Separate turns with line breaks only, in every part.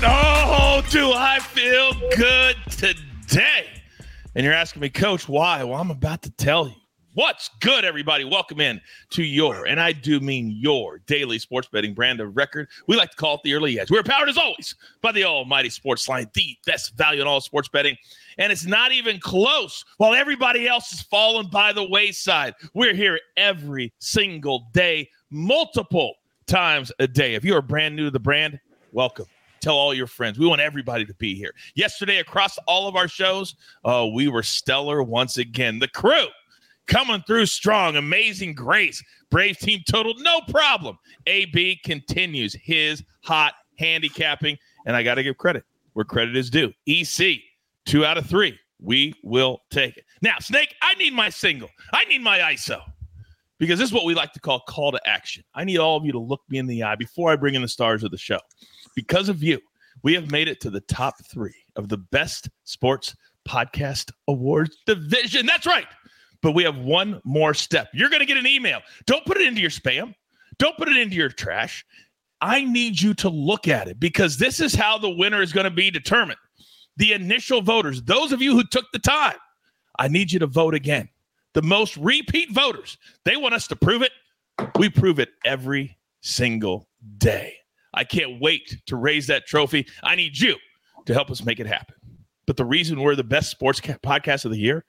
Oh, do I feel good today? And you're asking me, Coach, why? Well, I'm about to tell you. What's good, everybody? Welcome in to your, and I do mean your daily sports betting brand of record. We like to call it the early edge. We're powered as always by the almighty sports line, the best value in all sports betting. And it's not even close while everybody else is falling by the wayside. We're here every single day, multiple times a day. If you're brand new to the brand, welcome. Tell all your friends. We want everybody to be here. Yesterday, across all of our shows, uh, we were stellar once again. The crew coming through strong. Amazing grace. Brave team total, no problem. AB continues his hot handicapping. And I got to give credit where credit is due. EC, two out of three. We will take it. Now, Snake, I need my single. I need my ISO because this is what we like to call call to action. I need all of you to look me in the eye before I bring in the stars of the show. Because of you, we have made it to the top three of the best sports podcast awards division. That's right. But we have one more step. You're going to get an email. Don't put it into your spam, don't put it into your trash. I need you to look at it because this is how the winner is going to be determined. The initial voters, those of you who took the time, I need you to vote again. The most repeat voters, they want us to prove it. We prove it every single day. I can't wait to raise that trophy. I need you to help us make it happen. But the reason we're the best sports podcast of the year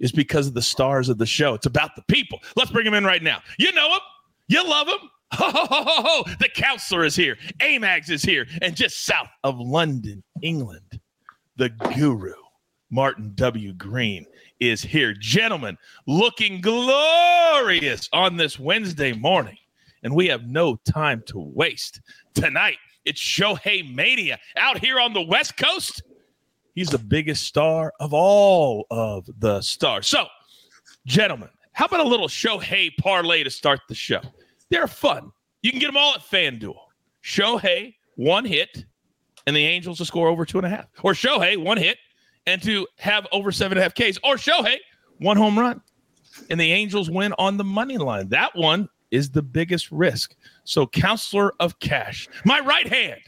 is because of the stars of the show. It's about the people. Let's bring them in right now. You know them, you love them. Ho, ho, ho, ho, ho. The counselor is here. Amags is here. And just south of London, England, the guru, Martin W. Green, is here. Gentlemen, looking glorious on this Wednesday morning. And we have no time to waste. Tonight, it's Shohei Mania out here on the West Coast. He's the biggest star of all of the stars. So, gentlemen, how about a little Shohei parlay to start the show? They're fun. You can get them all at FanDuel. Shohei, one hit, and the Angels to score over two and a half. Or Shohei, one hit, and to have over seven and a half Ks. Or Shohei, one home run, and the Angels win on the money line. That one is the biggest risk. So, counselor of cash, my right hand,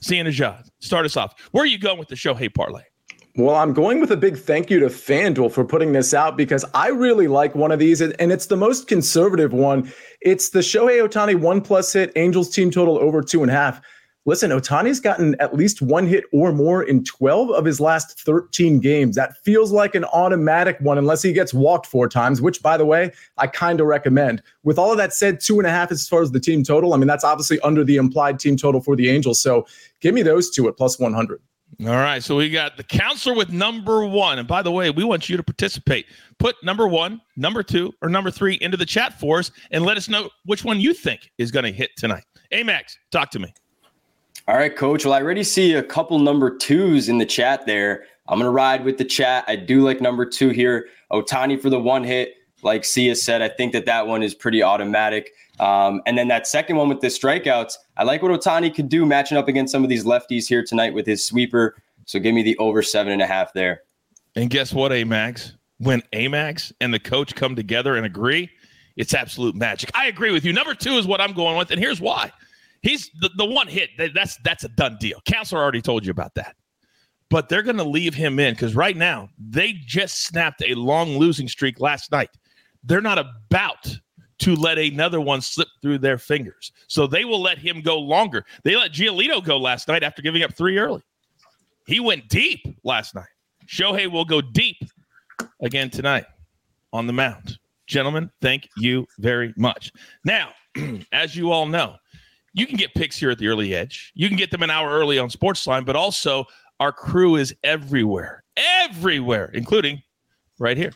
Sia Nejad, start us off. Where are you going with the Shohei parlay?
Well, I'm going with a big thank you to FanDuel for putting this out because I really like one of these, and it's the most conservative one. It's the Shohei Ohtani one plus hit, Angels team total over two and a half. Listen, Ohtani's gotten at least one hit or more in 12 of his last 13 games. That feels like an automatic one, unless he gets walked four times, which, by the way, I kind of recommend. With all of that said, two and a half as far as the team total. I mean, that's obviously under the implied team total for the Angels. So give me those two at plus 100.
All right. So we got the counselor with number one. And by the way, we want you to participate. Put number one, number two, or number three into the chat for us and let us know which one you think is going to hit tonight. Amags, talk to me.
All right, coach. Well, I already see a couple number twos in the chat there. I'm going to ride with the chat. I do like number two here. Ohtani for the one hit. Like Sia said, I think that that one is pretty automatic. Um, and then that second one with the strikeouts, I like what Ohtani could do matching up against some of these lefties here tonight with his sweeper. So give me the over seven and a half there.
And guess what, Amags? When Amags and the coach come together and agree, it's absolute magic. I agree with you. Number two is what I'm going with, and here's why. He's the, the one hit. That's that's a done deal. Counselor already told you about that. But they're going to leave him in because right now they just snapped a long losing streak last night. They're not about to let another one slip through their fingers. So they will let him go longer. They let Giolito go last night after giving up three early. He went deep last night. Shohei will go deep again tonight on the mound. Gentlemen, thank you very much. Now, as you all know, you can get picks here at the early edge. You can get them an hour early on Sportsline, but also our crew is everywhere, everywhere, including right here.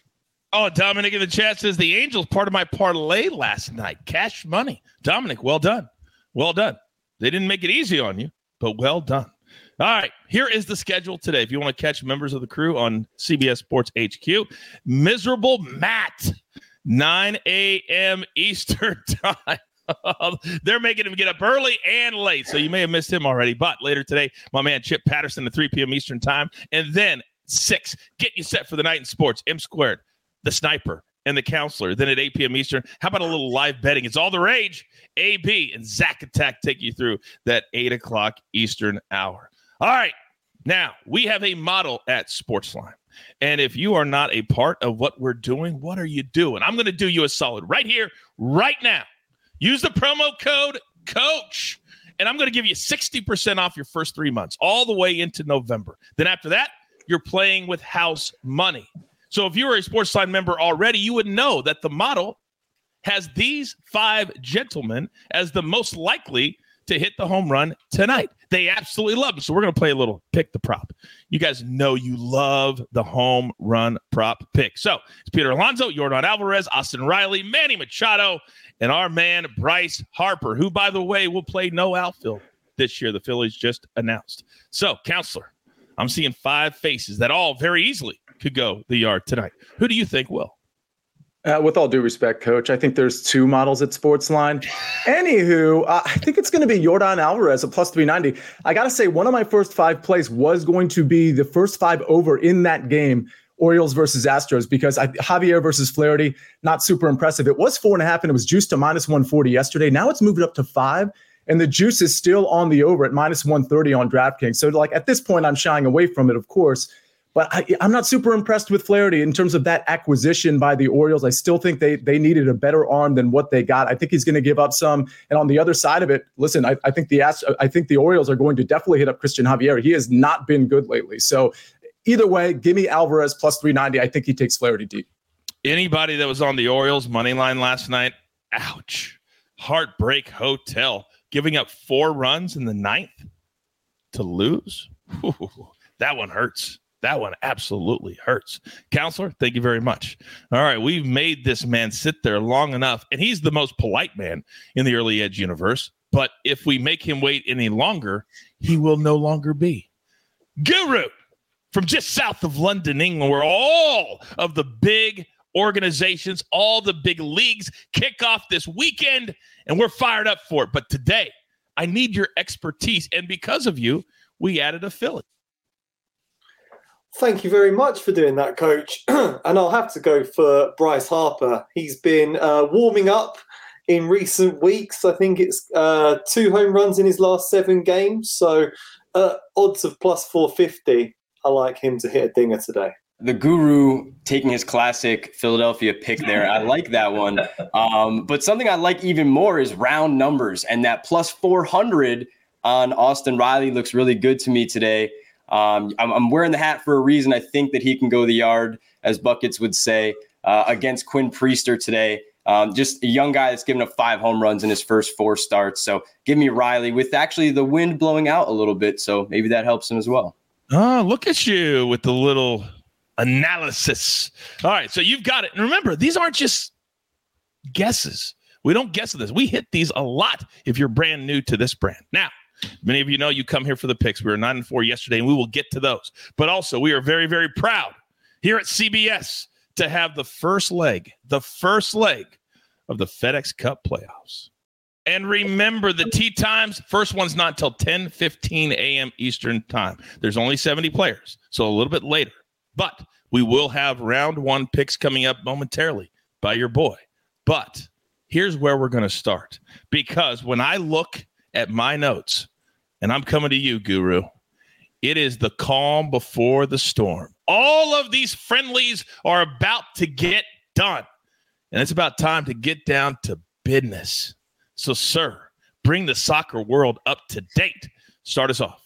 Oh, Dominic in the chat says the Angels part of my parlay last night. Cash money. Dominic, well done. Well done. They didn't make it easy on you, but well done. All right, here is the schedule today. If you want to catch members of the crew on CBS Sports HQ, Miserable Matt, 9 a.m. Eastern Time. They're making him get up early and late, so you may have missed him already. But later today, my man Chip Patterson at 3 p.m. Eastern Time, and then six, get you set for the night in sports. M squared, the sniper, and the counselor. Then at 8 p.m. Eastern, how about a little live betting? It's all the rage. AB and Zach Attack take you through that 8 o'clock Eastern hour. All right. Now, we have a model at Sportsline. And if you are not a part of what we're doing, what are you doing? I'm going to do you a solid right here, right now. Use the promo code COACH, and I'm going to give you 60% off your first three months, all the way into November. Then after that, you're playing with house money. So if you're a Sportsline member already, you would know that the model has these five gentlemen as the most likely to hit the home run tonight. They absolutely love them. So we're going to play a little pick the prop. You guys know you love the home run prop pick. So it's Peter Alonso, Yordan Alvarez, Austin Riley, Manny Machado, and our man Bryce Harper, who, by the way, will play no outfield this year. The Phillies just announced. So, counselor, I'm seeing five faces that all very easily could go the yard tonight. Who do you think will?
Uh, with all due respect, coach, I think there's two models at Sportsline. Anywho, uh, I think it's going to be Yordan Alvarez at plus 390. I got to say, one of my first five plays was going to be the first five over in that game, Orioles versus Astros, because I, Javier versus Flaherty, not super impressive. It was four and a half and it was juiced to minus 140 yesterday. Now it's moved up to five and the juice is still on the over at minus 130 on DraftKings. So, like at this point, I'm shying away from it, of course. But I, am not super impressed with Flaherty in terms of that acquisition by the Orioles. I still think they they needed a better arm than what they got. I think he's going to give up some. And on the other side of it, listen, I, I think the I think the Orioles are going to definitely hit up Cristian Javier. He has not been good lately. So either way, give me Alvarez plus 390. I think he takes Flaherty deep.
Anybody that was on the Orioles money line last night, ouch, heartbreak hotel, giving up four runs in the ninth to lose. Ooh, that one hurts. That one absolutely hurts. Counselor, thank you very much. All right, we've made this man sit there long enough, and he's the most polite man in the early edge universe. But if we make him wait any longer, he will no longer be. Guru from just south of London, England, where all of the big organizations, all the big leagues kick off this weekend, and we're fired up for it. But today, I need your expertise. And because of you, we added a Philly.
Thank you very much for doing that, coach. and I'll have to go for Bryce Harper. He's been uh, warming up in recent weeks. I think it's uh, two home runs in his last seven games. So uh, odds of plus 450. I like him to hit a dinger today.
The guru taking his classic Philadelphia pick there. I like that one. Um, but something I like even more is round numbers. And that plus 400 on Austin Riley looks really good to me today. Um, I'm, I'm, wearing the hat for a reason. I think that he can go the yard, as Buckets would say, uh, against Quinn Priester today. Um, just a young guy that's given up five home runs in his first four starts. So give me Riley with actually the wind blowing out a little bit. So maybe that helps him as well.
Oh, look at you with the little analysis. All right. So you've got it. And remember, these aren't just guesses. We don't guess at this. We hit these a lot if you're brand new to this brand. Now, Many of you know you come here for the picks. We were nine and four yesterday, and we will get to those. But also, we are very, very proud here at CBS to have the first leg, the first leg of the FedEx Cup playoffs. And remember the tee times, first one's not until 10 15 a.m. Eastern time. There's only 70 players, so a little bit later. But we will have round one picks coming up momentarily by your boy. But here's where we're going to start because when I look at my notes, and I'm coming to you, Guru. It is the calm before the storm. All of these friendlies are about to get done. And it's about time to get down to business. So, sir, bring the soccer world up to date. Start us off.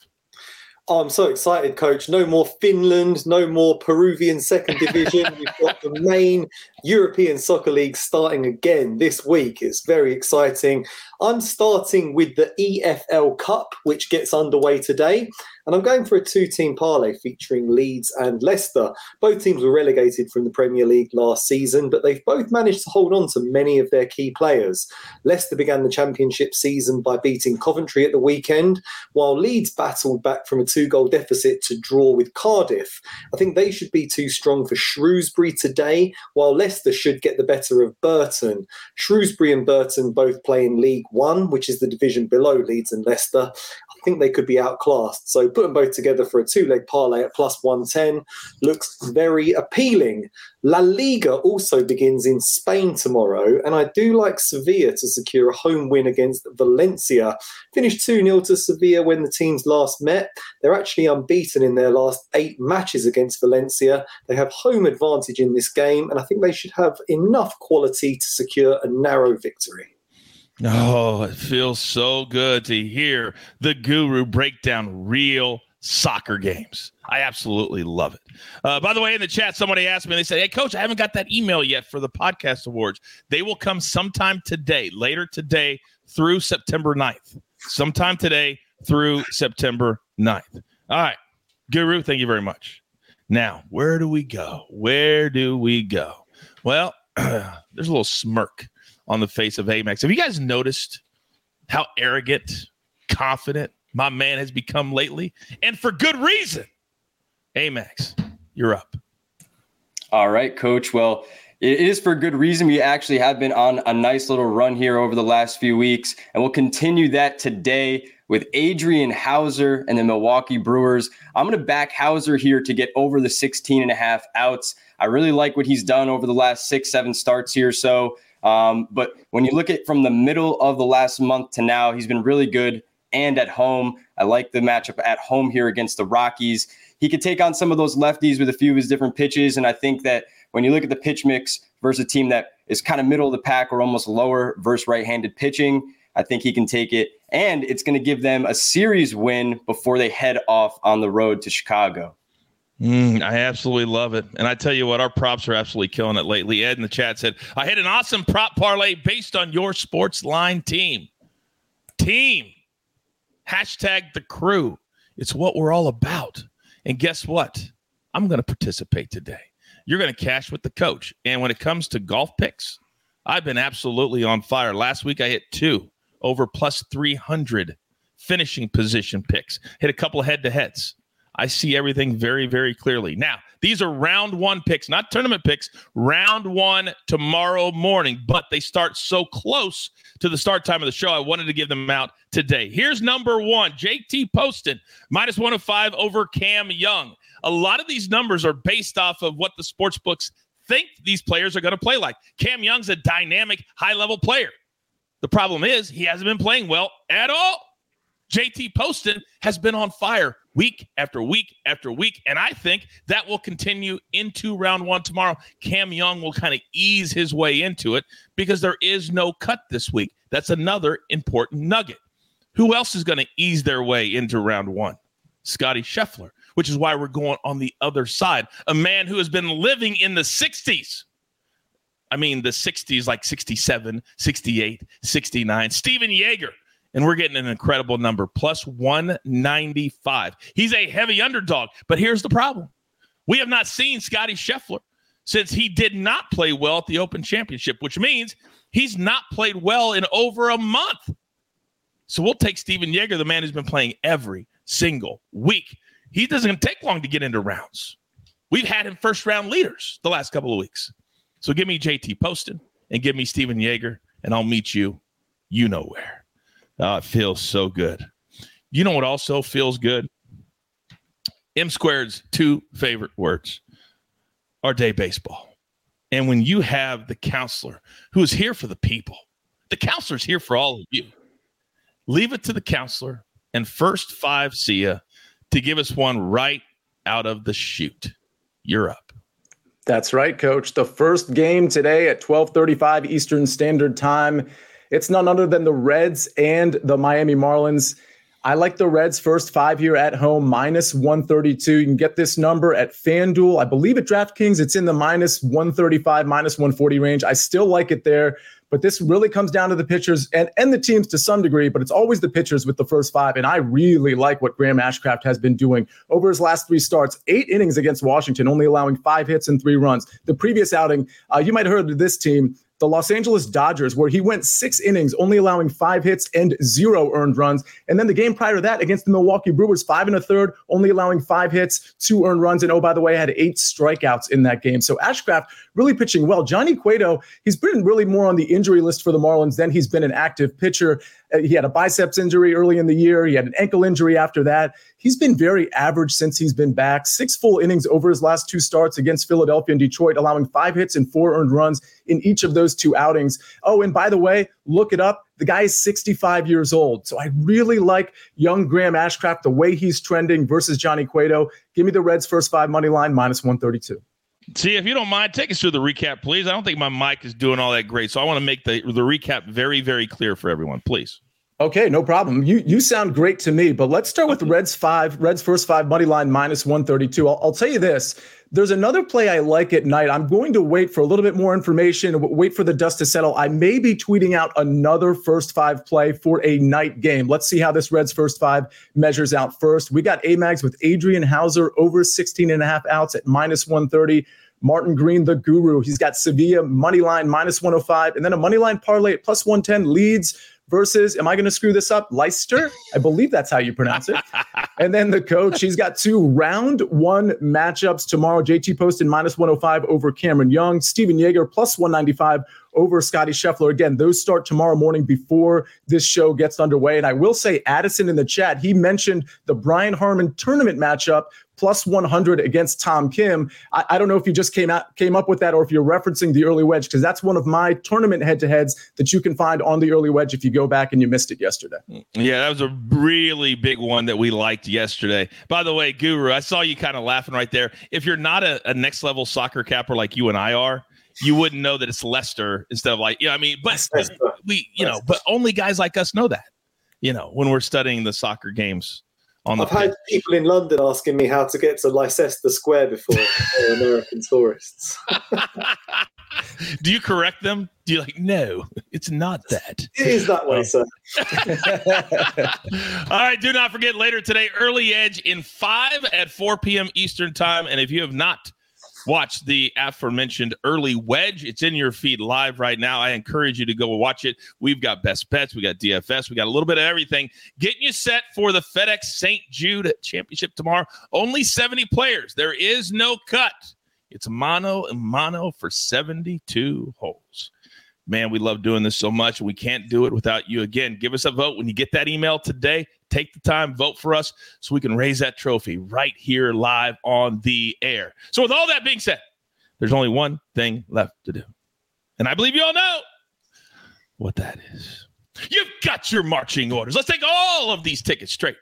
Oh, I'm so excited, coach. No more Finland, no more Peruvian second division. We've got the main European Soccer League starting again this week. It's very exciting. I'm starting with the EFL Cup, which gets underway today. And I'm going for a two team parlay featuring Leeds and Leicester. Both teams were relegated from the Premier League last season, but they've both managed to hold on to many of their key players. Leicester began the championship season by beating Coventry at the weekend, while Leeds battled back from a two goal deficit to draw with Cardiff. I think they should be too strong for Shrewsbury today, while Leicester should get the better of Burton. Shrewsbury and Burton both play in League One, which is the division below Leeds and Leicester I think they could be outclassed. So put them both together for a two leg parlay at plus 110 looks very appealing. La Liga also begins in Spain tomorrow, and I do like Sevilla to secure a home win against Valencia. Finished 2 0 to Sevilla when the teams last met. They're actually unbeaten in their last eight matches against Valencia. They have home advantage in this game, and I think they should have enough quality to secure a narrow victory.
Oh, it feels so good to hear the guru break down real soccer games. I absolutely love it. Uh, by the way, in the chat, somebody asked me, they said, Hey, coach, I haven't got that email yet for the podcast awards. They will come sometime today, later today through September 9th. Sometime today through September 9th. All right. Guru, thank you very much. Now, where do we go? Where do we go? Well, there's a little smirk on the face of Amags. Have you guys noticed how arrogant, confident my man has become lately? And for good reason. Amags, you're up.
All right, coach. Well, it is for good reason. We actually have been on a nice little run here over the last few weeks, and we'll continue that today with Adrian Houser and the Milwaukee Brewers. I'm going to back Houser here to get over the 16 and a half outs. I really like what he's done over the last six, seven starts here. So um, but when you look at from the middle of the last month to now, he's been really good and at home. I like the matchup at home here against the Rockies. He could take on some of those lefties with a few of his different pitches. And I think that when you look at the pitch mix versus a team that is kind of middle of the pack or almost lower versus right handed pitching, I think he can take it. And it's going to give them a series win before they head off on the road to Chicago.
Mm, I absolutely love it. And I tell you what, our props are absolutely killing it lately. Ed in the chat said, I had an awesome prop parlay based on your sports line team. Team. Hashtag the crew. It's what we're all about. And guess what? I'm going to participate today. You're going to cash with the coach. And when it comes to golf picks, I've been absolutely on fire. Last week I hit two over plus 300 finishing position picks, hit a couple head to heads. I see everything very, very clearly. Now, these are round one picks, not tournament picks, round one tomorrow morning, but they start so close to the start time of the show. I wanted to give them out today. Here's number one JT Poston, minus 105 over Cam Young. A lot of these numbers are based off of what the sports books think these players are going to play like. Cam Young's a dynamic, high level player. The problem is he hasn't been playing well at all. JT Poston has been on fire week after week after week. And I think that will continue into round one tomorrow. Cam Young will kind of ease his way into it because there is no cut this week. That's another important nugget. Who else is going to ease their way into round one? Scotty Scheffler, which is why we're going on the other side. A man who has been living in the 60s. I mean, the 60s, like 67, 68, 69. Stephan Jaeger and we're getting an incredible number plus 195. He's a heavy underdog, but here's the problem we have not seen Scotty Scheffler since he did not play well at the Open Championship, which means he's not played well in over a month. So we'll take Stephan Jaeger, the man who's been playing every single week. He doesn't take long to get into rounds. We've had him first round leaders the last couple of weeks. So give me JT Poston and give me Stephan Jaeger, and I'll meet you, you know where. Oh, it feels so good. You know what also feels good? M squared's two favorite words are day baseball. And when you have the counselor who is here for the people, the counselor's here for all of you. Leave it to the counselor and first five ya to give us one right out of the chute. You're up.
That's right, coach. The first game today at 12:35 Eastern Standard Time. It's none other than the Reds and the Miami Marlins. I like the Reds first five here at home, minus 132. You can get this number at FanDuel. I believe at DraftKings, it's in the minus 135, minus 140 range. I still like it there, but this really comes down to the pitchers and, and the teams to some degree, but it's always the pitchers with the first five. And I really like what Graham Ashcraft has been doing over his last three starts, eight innings against Washington, only allowing five hits and three runs. The previous outing, uh, you might have heard of this team the Los Angeles Dodgers, where he went six innings, only allowing five hits and zero earned runs. And then the game prior to that against the Milwaukee Brewers, five and a third, only allowing five hits, two earned runs. And oh, by the way, had eight strikeouts in that game. So Ashcraft really pitching well. Johnny Cueto, he's been really more on the injury list for the Marlins than he's been an active pitcher. Uh, he had a biceps injury early in the year. He had an ankle injury after that. He's been very average since he's been back. Six full innings over his last two starts against Philadelphia and Detroit, allowing five hits and four earned runs in each of those two outings. Oh, and by the way, look it up. The guy is 65 years old. So I really like young Graham Ashcraft, the way he's trending versus Johnny Cueto. Give me the Reds first five money line, minus 132.
See, if you don't mind, take us through the recap, please. I don't think my mic is doing all that great, so I want to make the the recap very, very clear for everyone, please.
Okay, no problem. You you sound great to me, but let's start with Reds five, Reds first five money line minus one thirty two. I'll, I'll tell you this. There's another play I like at night. I'm going to wait for a little bit more information, wait for the dust to settle. I may be tweeting out another first five play for a night game. Let's see how this Reds first five measures out first. We got Amags with Adrian Houser over 16 and a half outs at minus 130. Martin Green, the guru. He's got Sevilla money line minus 105, and then a money line parlay at plus 110 Leeds versus, am I going to screw this up? Leicester? I believe that's how you pronounce it. and then the coach, he's got two round one matchups tomorrow. JT Poston minus 105 over Cameron Young, Stephan Jaeger plus 195 over Scotty Scheffler. Again, those start tomorrow morning before this show gets underway. And I will say, Addison in the chat, he mentioned the Brian Harman tournament matchup plus 100 against Tom Kim. I, I, don't know if you just came out came up with that or if you're referencing the early wedge because that's one of my tournament head-to-heads that you can find on the early wedge if you go back and you missed it yesterday.
Yeah, that was a really big one that we liked yesterday. By the way, Guru, I saw you kind of laughing right there. If you're not a, a next level soccer capper like you and I are, you wouldn't know that it's Leicester instead of like, you know, I mean, but we, you know, but only guys like us know that, you know, when we're studying the soccer games on
I've had people in London asking me how to get to Leicester Square before American tourists.
Do you correct them? Do you like, no, it's not that.
It is that way, oh. sir.
All right. Do not forget later today, early edge in five at 4 p.m. Eastern time. And if you have not watch the aforementioned early wedge. It's in your feed live right now. I encourage you to go watch it. We've got best bets, we got DFS, we got a little bit of everything. Getting you set for the FedEx St. Jude Championship tomorrow. Only 70 players. There is no cut. It's mono and mono for 72 holes. Man, we love doing this so much. We can't do it without you. Again, give us a vote when you get that email today. Take the time, vote for us so we can raise that trophy right here live on the air. So, with all that being said, there's only one thing left to do. And I believe you all know what that is. You've got your marching orders. Let's take all of these tickets straight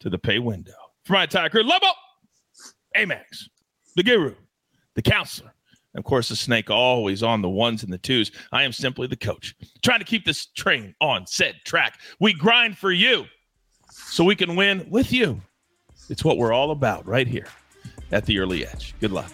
to the pay window. For my entire crew, Lobo, Amags, the Guru, the Counselor, of course, the snake always on the ones and the twos. I am simply the coach, trying to keep this train on said track. We grind for you so we can win with you. It's what we're all about right here at the early edge. Good luck.